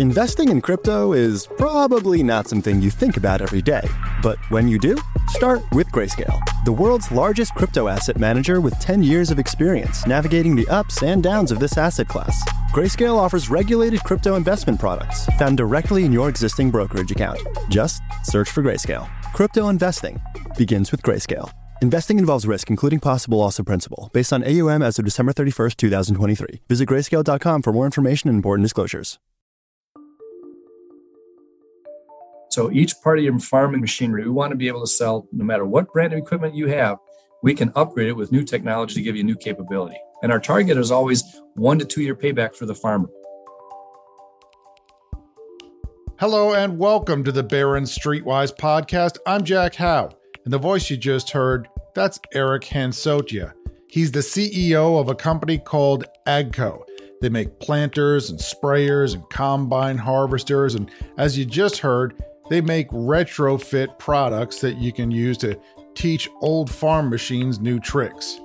Investing in crypto is probably not something you think about every day, but when you do, start with Grayscale, the world's largest crypto asset manager with 10 years of experience navigating the ups and downs of this asset class. Grayscale offers regulated crypto investment products found directly in your existing brokerage account. Just search for Grayscale. Crypto investing begins with Grayscale. Investing involves risk, including possible loss of principal, based on AUM as of December 31st, 2023. Visit grayscale.com for more information and important disclosures. So each part of your farming machinery, we want to be able to sell no matter what brand of equipment you have, we can upgrade it with new technology to give you new capability. And our target is always one to two year payback for the farmer. Hello and welcome to the Barron's Streetwise podcast. I'm Jack Hough, and the voice you just heard, that's Eric Hansotia. He's the CEO of a company called Agco. They make planters and sprayers and combine harvesters, and as you just heard, they make retrofit products that you can use to teach old farm machines new tricks.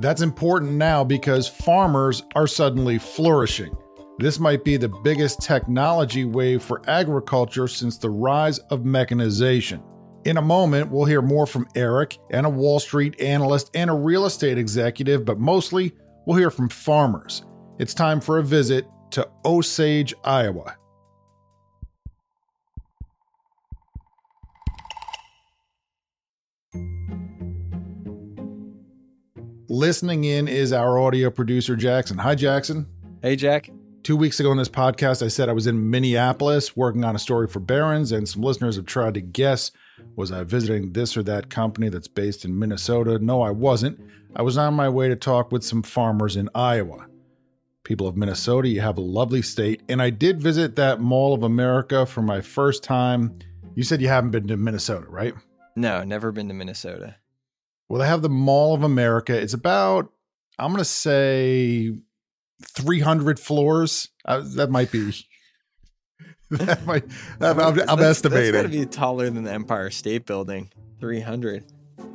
That's important now because farmers are suddenly flourishing. This might be the biggest technology wave for agriculture since the rise of mechanization. In a moment, we'll hear more from Eric and a Wall Street analyst and a real estate executive, but mostly we'll hear from farmers. It's time for a visit to Osage, Iowa. Listening in is our audio producer, Jackson. Hi, Jackson. Hey, Jack. Two weeks ago on this podcast, I said I was in Minneapolis working on a story for Barron's, and some listeners have tried to guess was I visiting this or that company that's based in Minnesota? No, I wasn't. I was on my way to talk with some farmers in Iowa. People of Minnesota, you have a lovely state, and I did visit that Mall of America for my first time. You said you haven't been to Minnesota, right? No, never been to Minnesota. Well, they have the Mall of America. It's about, I'm going to say 300 floors. Uh, that might be. that might. I'm, I'm, I'm estimating. That's got to be taller than the Empire State Building. 300.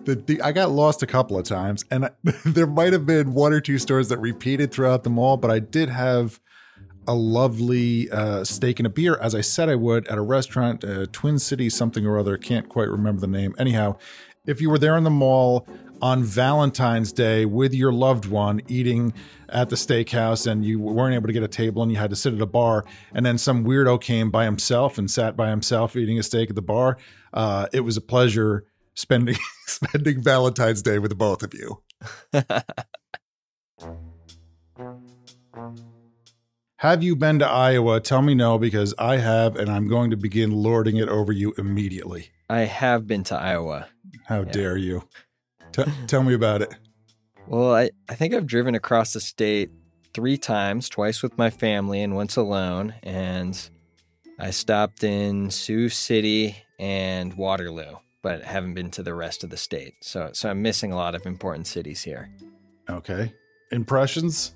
The, the, I got lost a couple of times, and I, there might have been one or two stores that repeated throughout the mall, but I did have a lovely uh, steak and a beer, as I said I would, at a restaurant, uh, Twin City something or other. Can't quite remember the name. Anyhow, if you were there in the mall on Valentine's Day with your loved one eating at the steakhouse and you weren't able to get a table and you had to sit at a bar and then some weirdo came by himself and sat by himself eating a steak at the bar uh, it was a pleasure spending spending valentine's day with the both of you. Have you been to iowa? Tell me no because i have and i'm going to begin lording it over you immediately. I have been to iowa how yeah. dare you T- tell me about it. Well, I, I think I've driven across the state three times, twice with my family and once alone. And I stopped in Sioux City and Waterloo, but haven't been to the rest of the state. So, so I'm missing a lot of important cities here. Okay. Impressions?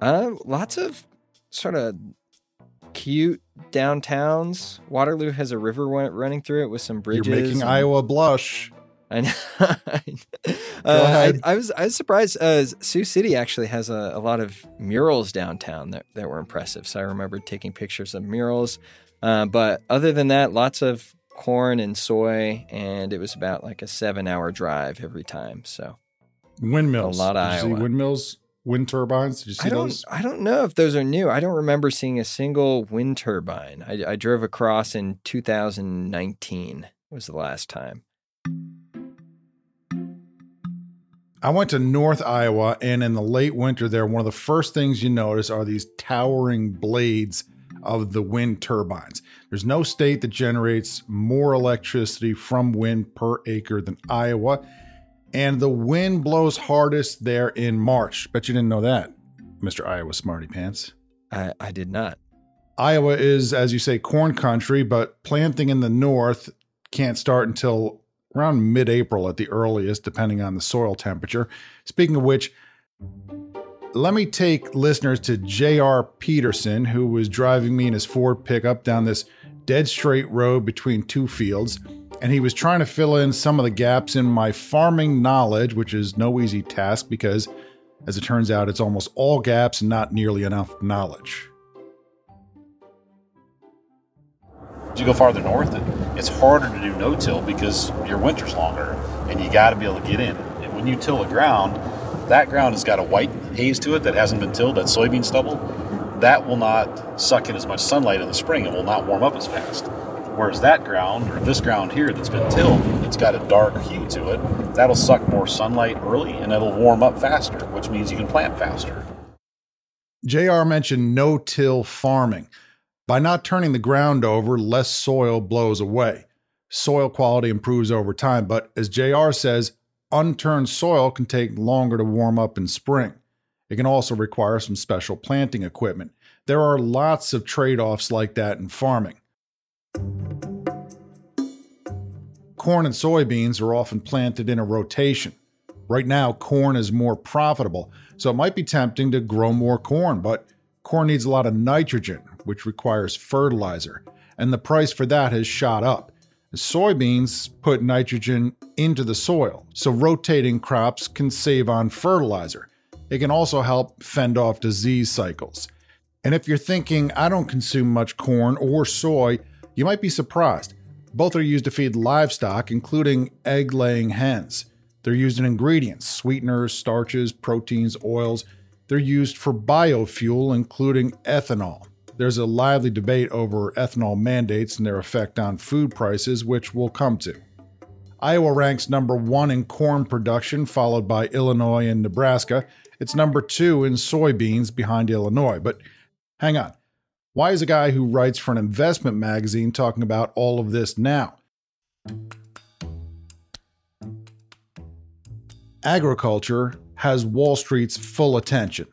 Uh, lots of sort of cute downtowns. Waterloo has a river running through it with some bridges. You're making and... Iowa blush. I know. uh, I, I, was I was surprised. Uh, Sioux City actually has a, a, lot of murals downtown that, that were impressive. So I remember taking pictures of murals. Uh, but other than that, lots of corn and soy, and it was about like a seven hour drive every time. So windmills, a lot of Iowa. windmills, wind turbines. Did you see I don't, those? I don't know if those are new. I don't remember seeing a single wind turbine. I, I drove across in 2019 was the last time. I went to North Iowa, and in the late winter, there, one of the first things you notice are these towering blades of the wind turbines. There's no state that generates more electricity from wind per acre than Iowa, and the wind blows hardest there in March. Bet you didn't know that, Mr. Iowa Smarty Pants. I, I did not. Iowa is, as you say, corn country, but planting in the north can't start until around mid April at the earliest, depending on the soil temperature. Speaking of which, let me take listeners to J.R. Peterson, who was driving me in his Ford pickup down this dead straight road between two fields. And he was trying to fill in some of the gaps in my farming knowledge, which is no easy task because, as it turns out, it's almost all gaps and not nearly enough knowledge. As you go farther north, it's harder to do no-till because your winter's longer, and you got to be able to get in. And when you till the ground, that ground has got a white haze to it that hasn't been tilled, that soybean stubble. That will not suck in as much sunlight in the spring and will not warm up as fast. Whereas that ground, or this ground here that's been tilled, it's got a dark hue to it, that'll suck more sunlight early and it'll warm up faster, which means you can plant faster. JR mentioned no till farming. By not turning the ground over, less soil blows away. Soil quality improves over time, but as JR says, unturned soil can take longer to warm up in spring. It can also require some special planting equipment. There are lots of trade offs like that in farming. Corn and soybeans are often planted in a rotation. Right now, corn is more profitable, so it might be tempting to grow more corn, but corn needs a lot of nitrogen, which requires fertilizer, and the price for that has shot up. Soybeans put nitrogen into the soil, so rotating crops can save on fertilizer. It can also help fend off disease cycles. And if you're thinking, I don't consume much corn or soy, you might be surprised. Both are used to feed livestock, including egg laying hens. They're used in ingredients, sweeteners, starches, proteins, oils. They're used for biofuel, including ethanol. There's a lively debate over ethanol mandates and their effect on food prices, which we'll come to. Iowa ranks number one in corn production, followed by Illinois and Nebraska. It's number two in soybeans behind Illinois. But hang on. Why is a guy who writes for an investment magazine talking about all of this now? Agriculture has Wall Street's full attention.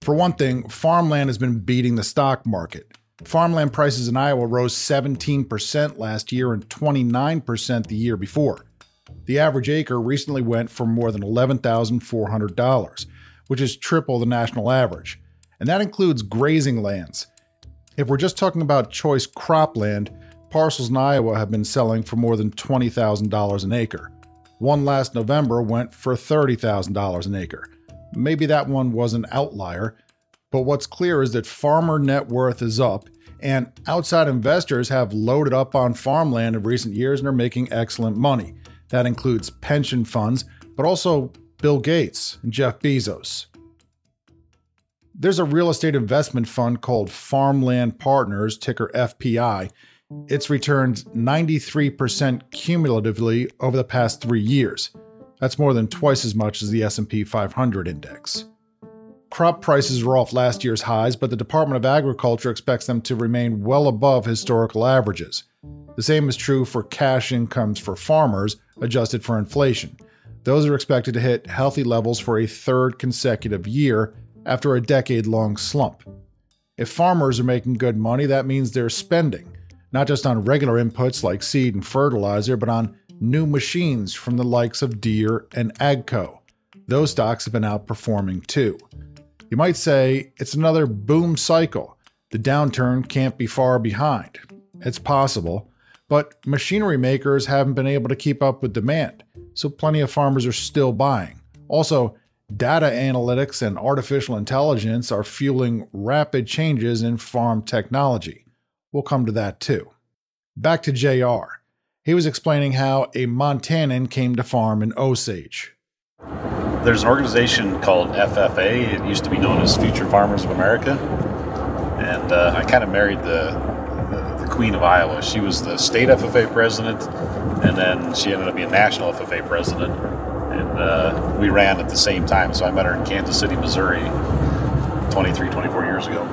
For one thing, farmland has been beating the stock market. Farmland prices in Iowa rose 17% last year and 29% the year before. The average acre recently went for more than $11,400, which is triple the national average. And that includes grazing lands. If we're just talking about choice cropland, parcels in Iowa have been selling for more than $20,000 an acre. One last November went for $30,000 an acre. Maybe that one was an outlier, but what's clear is that farmer net worth is up, and outside investors have loaded up on farmland in recent years and are making excellent money. That includes pension funds, but also Bill Gates and Jeff Bezos. There's a real estate investment fund called Farmland Partners, ticker FPI. It's returned 93% cumulatively over the past 3 years. That's more than twice as much as the S&P 500 index. Crop prices are off last year's highs, but the Department of Agriculture expects them to remain well above historical averages. The same is true for cash incomes for farmers, adjusted for inflation. Those are expected to hit healthy levels for a third consecutive year after a decade long slump. If farmers are making good money, that means they're spending, not just on regular inputs like seed and fertilizer, but on new machines from the likes of Deere and AGCO. Those stocks have been outperforming too. You might say it's another boom cycle. The downturn can't be far behind. It's possible, but machinery makers haven't been able to keep up with demand, so plenty of farmers are still buying. Also, data analytics and artificial intelligence are fueling rapid changes in farm technology. We'll come to that too. Back to JR. He was explaining how a Montanan came to farm in Osage. There's an organization called FFA. It used to be known as Future Farmers of America. And uh, I kind of married the, the, the Queen of Iowa. She was the state FFA president, and then she ended up being national FFA president. And uh, we ran at the same time. So I met her in Kansas City, Missouri 23, 24 years ago.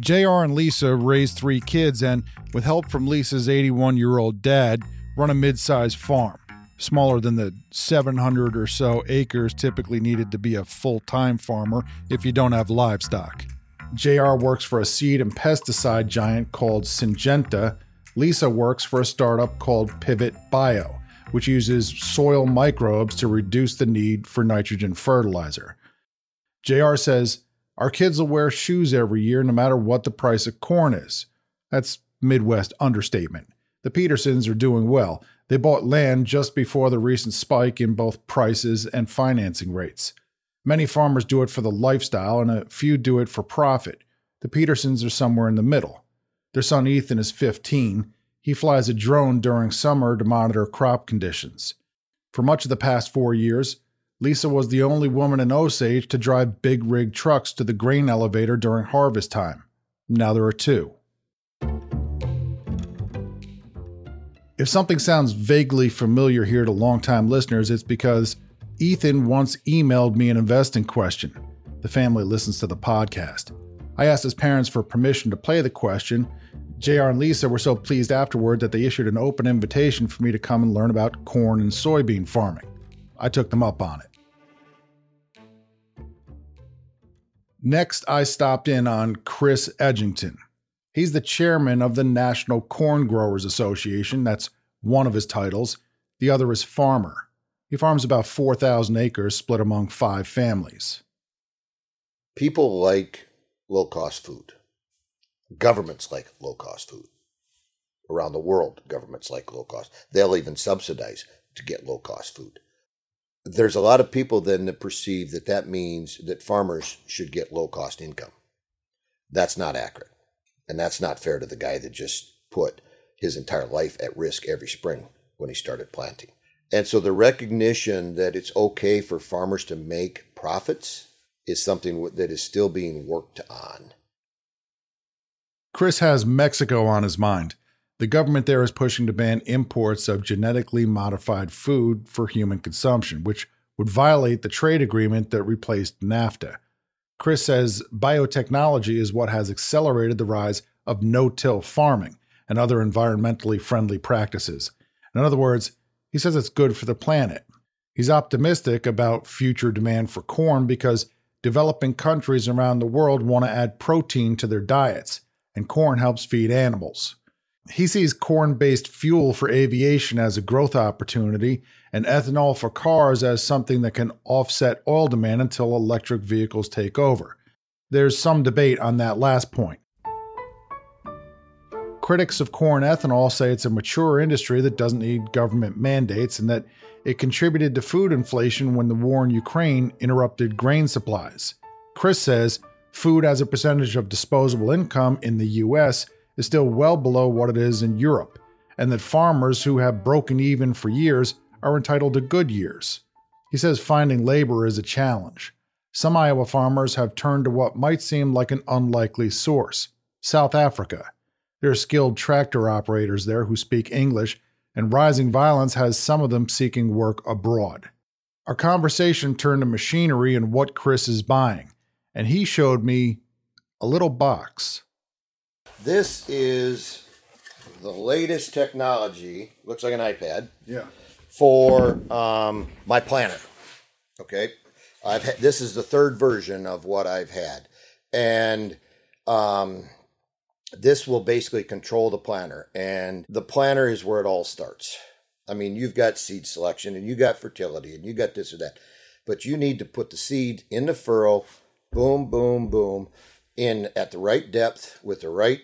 JR and Lisa raised three kids and, with help from Lisa's 81 year old dad, run a mid sized farm, smaller than the 700 or so acres typically needed to be a full time farmer if you don't have livestock. JR works for a seed and pesticide giant called Syngenta. Lisa works for a startup called Pivot Bio, which uses soil microbes to reduce the need for nitrogen fertilizer. JR says our kids will wear shoes every year no matter what the price of corn is. That's Midwest understatement. The Petersons are doing well. They bought land just before the recent spike in both prices and financing rates. Many farmers do it for the lifestyle, and a few do it for profit. The Petersons are somewhere in the middle. Their son Ethan is 15. He flies a drone during summer to monitor crop conditions. For much of the past four years, Lisa was the only woman in Osage to drive big rig trucks to the grain elevator during harvest time. Now there are two. If something sounds vaguely familiar here to longtime listeners, it's because Ethan once emailed me an investing question. The family listens to the podcast. I asked his parents for permission to play the question. JR and Lisa were so pleased afterward that they issued an open invitation for me to come and learn about corn and soybean farming. I took them up on it. Next, I stopped in on Chris Edgington. He's the chairman of the National Corn Growers Association. That's one of his titles. The other is farmer. He farms about 4,000 acres split among five families. People like low cost food. Governments like low cost food. Around the world, governments like low cost. They'll even subsidize to get low cost food. There's a lot of people then that perceive that that means that farmers should get low cost income. That's not accurate. And that's not fair to the guy that just put his entire life at risk every spring when he started planting. And so the recognition that it's okay for farmers to make profits is something that is still being worked on. Chris has Mexico on his mind. The government there is pushing to ban imports of genetically modified food for human consumption, which would violate the trade agreement that replaced NAFTA. Chris says biotechnology is what has accelerated the rise of no till farming and other environmentally friendly practices. In other words, he says it's good for the planet. He's optimistic about future demand for corn because developing countries around the world want to add protein to their diets, and corn helps feed animals. He sees corn based fuel for aviation as a growth opportunity and ethanol for cars as something that can offset oil demand until electric vehicles take over. There's some debate on that last point. Critics of corn ethanol say it's a mature industry that doesn't need government mandates and that it contributed to food inflation when the war in Ukraine interrupted grain supplies. Chris says food as a percentage of disposable income in the US is still well below what it is in Europe, and that farmers who have broken even for years are entitled to good years. He says finding labor is a challenge. Some Iowa farmers have turned to what might seem like an unlikely source South Africa. There are skilled tractor operators there who speak English and rising violence has some of them seeking work abroad. Our conversation turned to machinery and what Chris is buying, and he showed me a little box. This is the latest technology, looks like an iPad. Yeah. For um, my planter. Okay. I've had, this is the third version of what I've had. And um, this will basically control the planter and the planter is where it all starts i mean you've got seed selection and you got fertility and you got this or that but you need to put the seed in the furrow boom boom boom in at the right depth with the right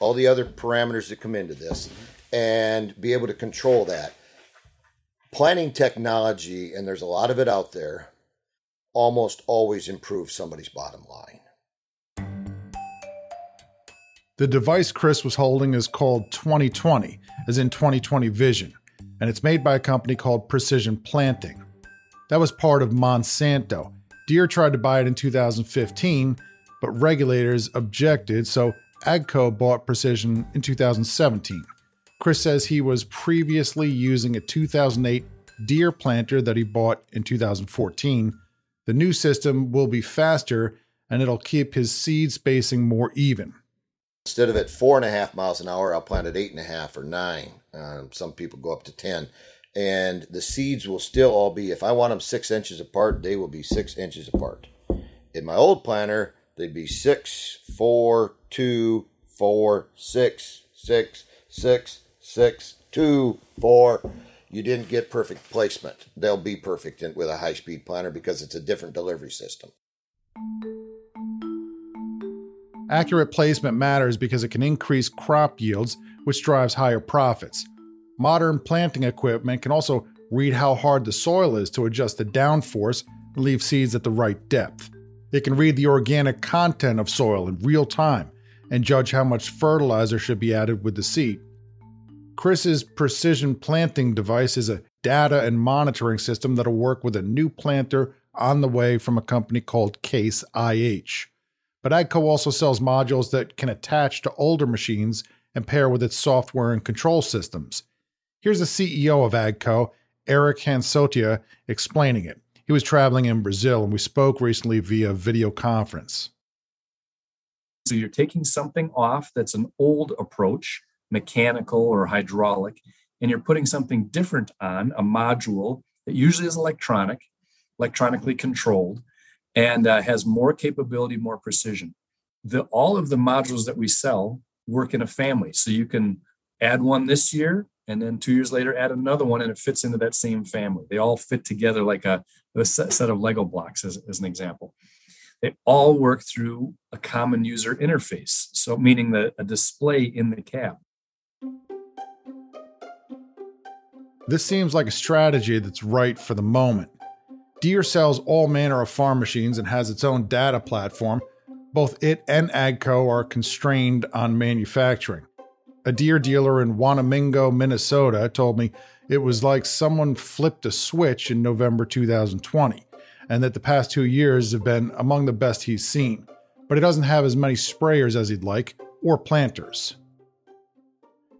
all the other parameters that come into this and be able to control that planting technology and there's a lot of it out there almost always improves somebody's bottom line the device Chris was holding is called 2020, as in 2020 Vision, and it's made by a company called Precision Planting. That was part of Monsanto. Deere tried to buy it in 2015, but regulators objected, so AGCO bought Precision in 2017. Chris says he was previously using a 2008 Deere planter that he bought in 2014. The new system will be faster and it'll keep his seed spacing more even. Instead of at four and a half miles an hour, I'll plant at eight and a half or nine. Um, some people go up to 10. And the seeds will still all be, if I want them six inches apart, they will be six inches apart. In my old planter, they'd be six, four, two, four, six, six, six, six, two, four. You didn't get perfect placement. They'll be perfect with a high speed planter because it's a different delivery system. Accurate placement matters because it can increase crop yields, which drives higher profits. Modern planting equipment can also read how hard the soil is to adjust the downforce and leave seeds at the right depth. It can read the organic content of soil in real time and judge how much fertilizer should be added with the seed. Chris's precision planting device is a data and monitoring system that'll work with a new planter on the way from a company called Case IH. But AGCO also sells modules that can attach to older machines and pair with its software and control systems. Here's the CEO of AGCO, Eric Hansotia, explaining it. He was traveling in Brazil and we spoke recently via video conference. So you're taking something off that's an old approach, mechanical or hydraulic, and you're putting something different on a module that usually is electronic, electronically controlled, and uh, has more capability, more precision. The, all of the modules that we sell work in a family. So you can add one this year and then two years later add another one and it fits into that same family. They all fit together like a, a set of Lego blocks, as, as an example. They all work through a common user interface. So meaning that a display in the cab. This seems like a strategy that's right for the moment. Deere sells all manner of farm machines and has its own data platform. Both it and AGCO are constrained on manufacturing. A Deere dealer in Wanamingo, Minnesota told me it was like someone flipped a switch in November 2020, and that the past two years have been among the best he's seen. But he doesn't have as many sprayers as he'd like, or planters.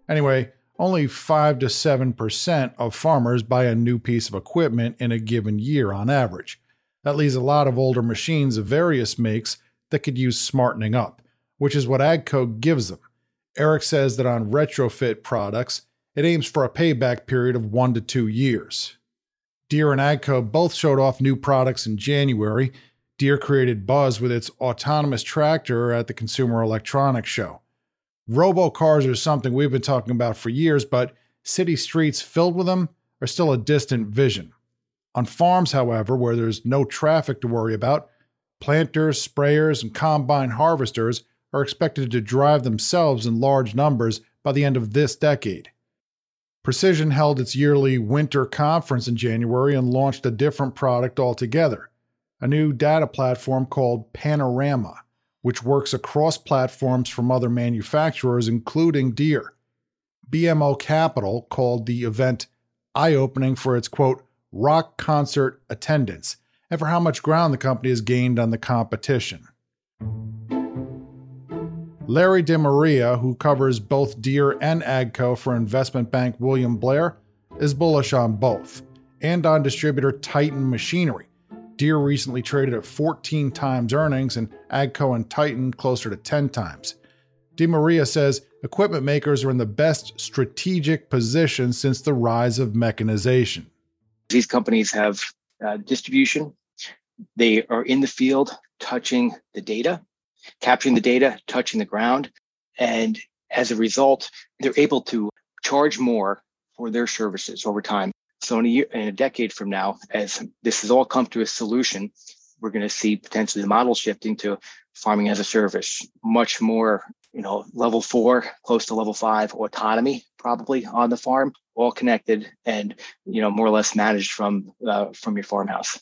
Anyway, only 5 to 7% of farmers buy a new piece of equipment in a given year on average. That leaves a lot of older machines of various makes that could use smartening up, which is what AGCO gives them. Eric says that on retrofit products, it aims for a payback period of one to two years. Deere and AGCO both showed off new products in January. Deere created buzz with its autonomous tractor at the Consumer Electronics Show. Robo cars are something we've been talking about for years, but city streets filled with them are still a distant vision. On farms, however, where there's no traffic to worry about, planters, sprayers, and combine harvesters are expected to drive themselves in large numbers by the end of this decade. Precision held its yearly winter conference in January and launched a different product altogether a new data platform called Panorama which works across platforms from other manufacturers, including Deere. BMO Capital called the event eye opening for its quote, rock concert attendance and for how much ground the company has gained on the competition. Larry DeMaria, who covers both Deere and AGCO for investment bank William Blair, is bullish on both, and on distributor Titan Machinery, Deere recently traded at 14 times earnings and AGCO and Titan closer to 10 times. DeMaria says equipment makers are in the best strategic position since the rise of mechanization. These companies have uh, distribution, they are in the field touching the data, capturing the data, touching the ground. And as a result, they're able to charge more for their services over time. So in a year, in a decade from now, as this has all come to a solution, we're going to see potentially the model shifting to farming as a service, much more, you know, level four, close to level five autonomy, probably on the farm, all connected and you know more or less managed from uh, from your farmhouse.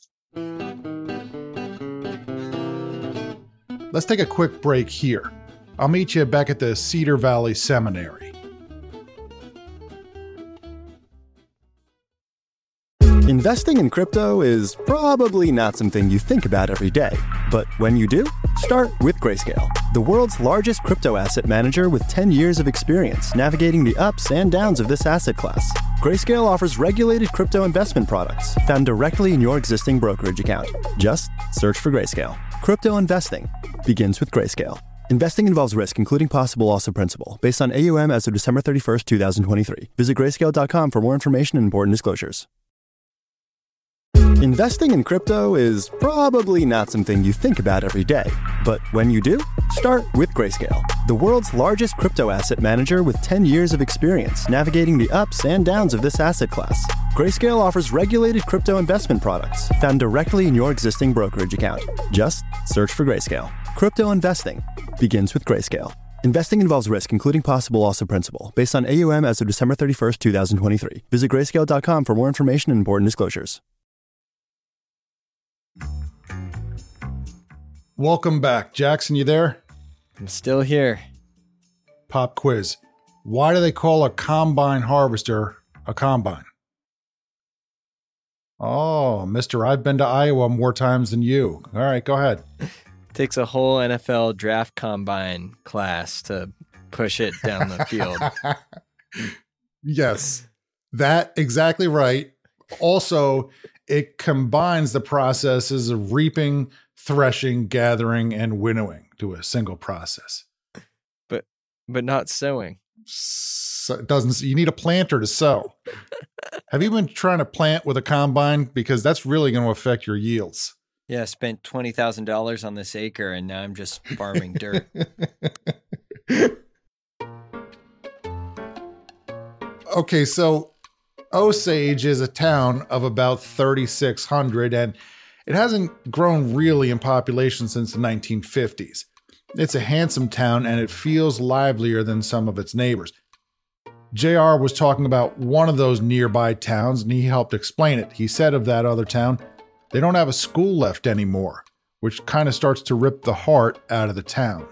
Let's take a quick break here. I'll meet you back at the Cedar Valley Seminary. Investing in crypto is probably not something you think about every day, but when you do, start with Grayscale, the world's largest crypto asset manager with 10 years of experience navigating the ups and downs of this asset class. Grayscale offers regulated crypto investment products found directly in your existing brokerage account. Just search for Grayscale. Crypto investing begins with Grayscale. Investing involves risk, including possible loss of principal, based on AUM as of December 31st, 2023. Visit grayscale.com for more information and important disclosures. Investing in crypto is probably not something you think about every day, but when you do, start with Grayscale, the world's largest crypto asset manager with 10 years of experience navigating the ups and downs of this asset class. Grayscale offers regulated crypto investment products found directly in your existing brokerage account. Just search for Grayscale. Crypto investing begins with Grayscale. Investing involves risk, including possible loss of principal, based on AUM as of December 31st, 2023. Visit grayscale.com for more information and important disclosures. Welcome back. Jackson, you there? I'm still here. Pop quiz. Why do they call a combine harvester a combine? Oh, Mister, I've been to Iowa more times than you. All right, go ahead. Takes a whole NFL draft combine class to push it down the field. yes, that exactly right. Also, it combines the processes of reaping, threshing, gathering, and winnowing to a single process. But but not sowing. So it doesn't you need a planter to sow. Have you been trying to plant with a combine because that's really going to affect your yields? Yeah, I spent twenty thousand dollars on this acre, and now I'm just farming dirt. okay, so Osage is a town of about 3,600, and it hasn't grown really in population since the 1950s. It's a handsome town, and it feels livelier than some of its neighbors. JR was talking about one of those nearby towns, and he helped explain it. He said of that other town, they don't have a school left anymore, which kind of starts to rip the heart out of the town.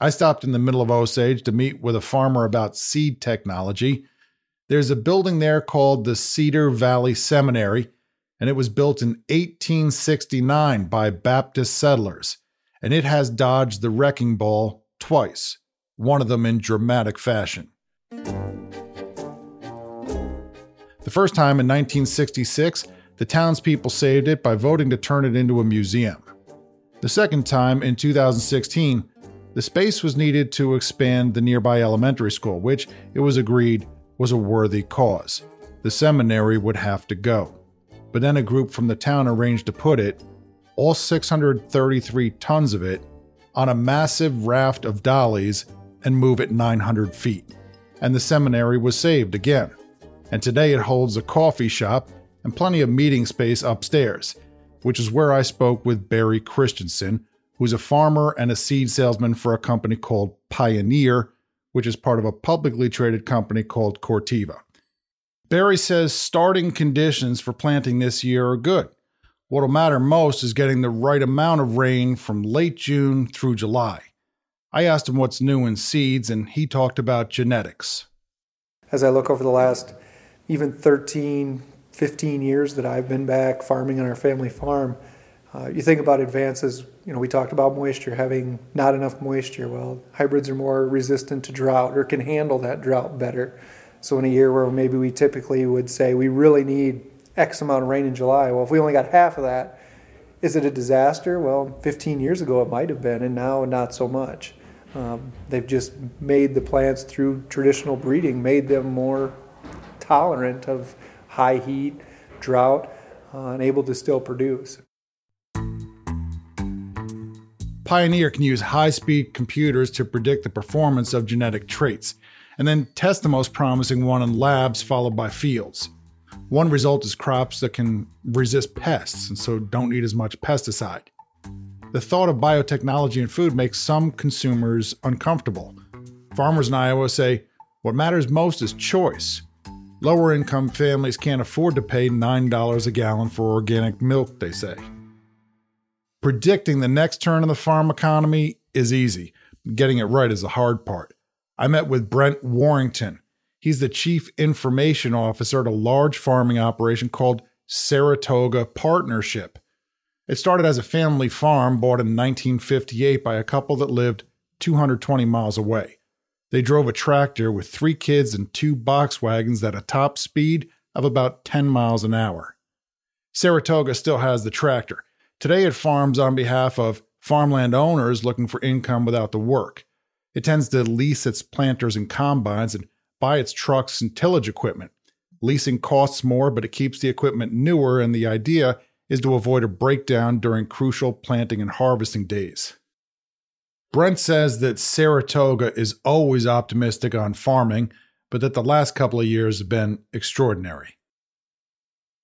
I stopped in the middle of Osage to meet with a farmer about seed technology. There's a building there called the Cedar Valley Seminary, and it was built in 1869 by Baptist settlers, and it has dodged the wrecking ball twice, one of them in dramatic fashion. The first time in 1966, the townspeople saved it by voting to turn it into a museum. The second time in 2016, the space was needed to expand the nearby elementary school, which it was agreed was a worthy cause. The seminary would have to go. But then a group from the town arranged to put it, all 633 tons of it, on a massive raft of dollies and move it 900 feet. And the seminary was saved again and today it holds a coffee shop and plenty of meeting space upstairs, which is where I spoke with Barry Christensen, who's a farmer and a seed salesman for a company called Pioneer, which is part of a publicly traded company called Corteva. Barry says starting conditions for planting this year are good. What'll matter most is getting the right amount of rain from late June through July. I asked him what's new in seeds, and he talked about genetics. As I look over the last even 13, 15 years that I've been back farming on our family farm, uh, you think about advances. You know, we talked about moisture, having not enough moisture. Well, hybrids are more resistant to drought or can handle that drought better. So, in a year where maybe we typically would say we really need X amount of rain in July, well, if we only got half of that, is it a disaster? Well, 15 years ago it might have been, and now not so much. Um, they've just made the plants through traditional breeding, made them more tolerant of high heat, drought, uh, and able to still produce. Pioneer can use high speed computers to predict the performance of genetic traits, and then test the most promising one in labs, followed by fields. One result is crops that can resist pests and so don't need as much pesticide. The thought of biotechnology in food makes some consumers uncomfortable. Farmers in Iowa say what matters most is choice. Lower income families can't afford to pay $9 a gallon for organic milk, they say. Predicting the next turn in the farm economy is easy. Getting it right is the hard part. I met with Brent Warrington. He's the chief information officer at a large farming operation called Saratoga Partnership. It started as a family farm bought in 1958 by a couple that lived 220 miles away. They drove a tractor with three kids and two box wagons at a top speed of about 10 miles an hour. Saratoga still has the tractor. Today it farms on behalf of farmland owners looking for income without the work. It tends to lease its planters and combines and buy its trucks and tillage equipment. Leasing costs more, but it keeps the equipment newer, and the idea is to avoid a breakdown during crucial planting and harvesting days. Brent says that Saratoga is always optimistic on farming, but that the last couple of years have been extraordinary.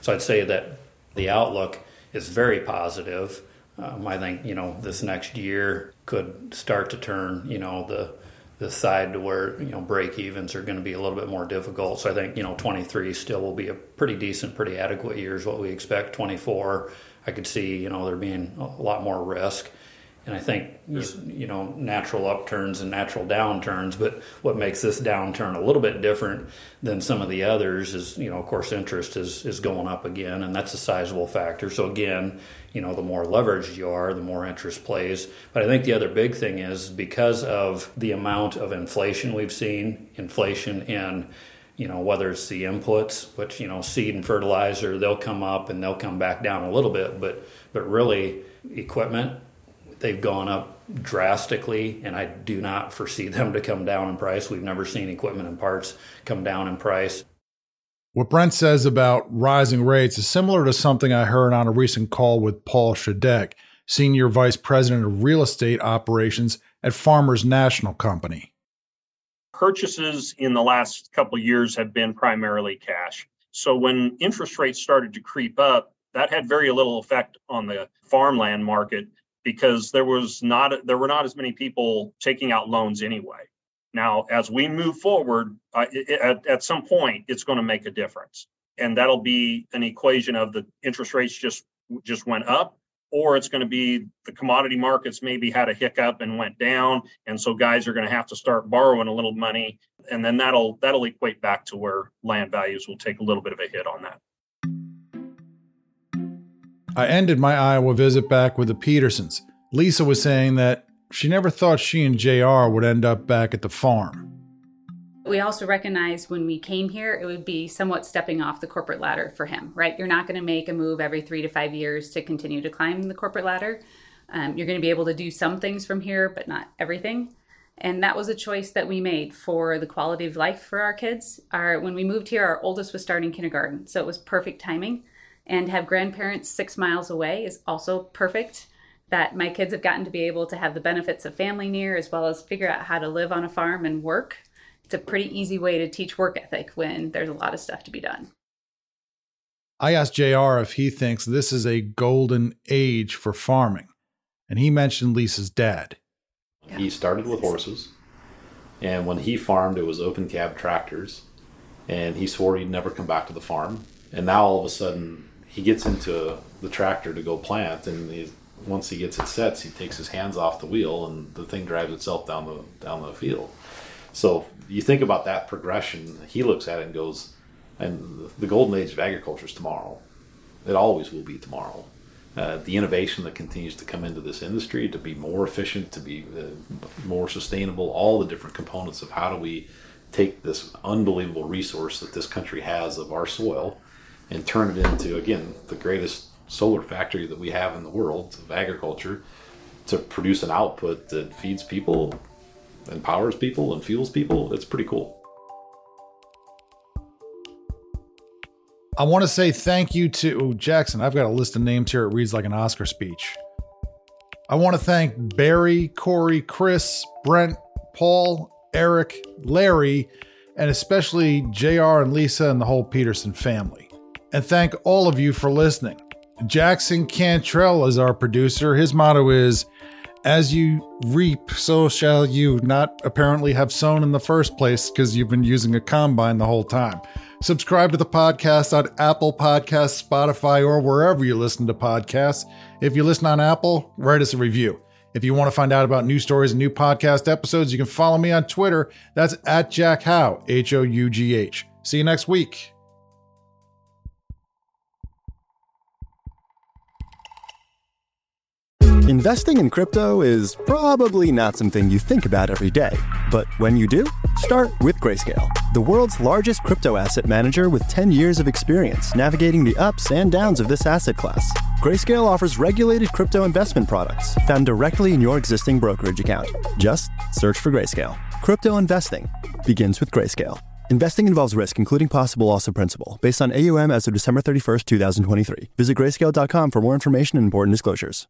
So I'd say that the outlook is very positive. Um, I think you know this next year could start to turn you know the the side to where you know break evens are going to be a little bit more difficult. So I think you know 23 still will be a pretty decent, pretty adequate year is what we expect. 24, I could see you know there being a lot more risk. And I think you know natural upturns and natural downturns. But what makes this downturn a little bit different than some of the others is you know of course interest is is going up again, and that's a sizable factor. So again, you know the more leveraged you are, the more interest plays. But I think the other big thing is because of the amount of inflation we've seen, inflation in you know whether it's the inputs, which you know seed and fertilizer, they'll come up and they'll come back down a little bit, but but really equipment they've gone up drastically, and I do not foresee them to come down in price. We've never seen equipment and parts come down in price. What Brent says about rising rates is similar to something I heard on a recent call with Paul Shadek, Senior Vice President of Real Estate Operations at Farmers National Company. Purchases in the last couple years have been primarily cash. So when interest rates started to creep up, that had very little effect on the farmland market because there was not there were not as many people taking out loans anyway. Now, as we move forward, uh, at, at some point, it's going to make a difference, and that'll be an equation of the interest rates just just went up, or it's going to be the commodity markets maybe had a hiccup and went down, and so guys are going to have to start borrowing a little money, and then that'll that'll equate back to where land values will take a little bit of a hit on that. I ended my Iowa visit back with the Petersons. Lisa was saying that she never thought she and JR would end up back at the farm. We also recognized when we came here, it would be somewhat stepping off the corporate ladder for him, right? You're not going to make a move every three to five years to continue to climb the corporate ladder. Um, you're going to be able to do some things from here, but not everything. And that was a choice that we made for the quality of life for our kids. Our, when we moved here, our oldest was starting kindergarten, so it was perfect timing and have grandparents six miles away is also perfect. That my kids have gotten to be able to have the benefits of family near as well as figure out how to live on a farm and work. It's a pretty easy way to teach work ethic when there's a lot of stuff to be done. I asked JR if he thinks this is a golden age for farming, and he mentioned Lisa's dad. He started with horses, and when he farmed, it was open cab tractors, and he swore he'd never come back to the farm. And now all of a sudden, he gets into the tractor to go plant, and he, once he gets it sets, he takes his hands off the wheel, and the thing drives itself down the down the field. So you think about that progression. He looks at it and goes, "And the golden age of agriculture is tomorrow. It always will be tomorrow." Uh, the innovation that continues to come into this industry to be more efficient, to be uh, more sustainable, all the different components of how do we take this unbelievable resource that this country has of our soil and turn it into again the greatest solar factory that we have in the world of agriculture to produce an output that feeds people empowers people and fuels people. It's pretty cool. I want to say thank you to jackson i've got a list of names here it reads like an oscar speech. I want to thank barry corey chris brent paul eric larry and especially jr and lisa and the whole peterson family and thank all of you for listening. Jackson Cantrell is our producer. His motto is, as you reap, so shall you not apparently have sown in the first place because you've been using a combine the whole time. Subscribe to the podcast on Apple Podcasts, Spotify, or wherever you listen to podcasts. If you listen on Apple, write us a review. If you want to find out about new stories and new podcast episodes, you can follow me on Twitter. That's at Jack Hough, H O U G H. See you next week. Investing in crypto is probably not something you think about every day, but when you do, start with Grayscale, the world's largest crypto asset manager with 10 years of experience navigating the ups and downs of this asset class. Grayscale offers regulated crypto investment products found directly in your existing brokerage account. Just search for Grayscale. Crypto investing begins with Grayscale. Investing involves risk, including possible loss of principal, based on AUM as of December 31st, 2023. Visit grayscale.com for more information and important disclosures.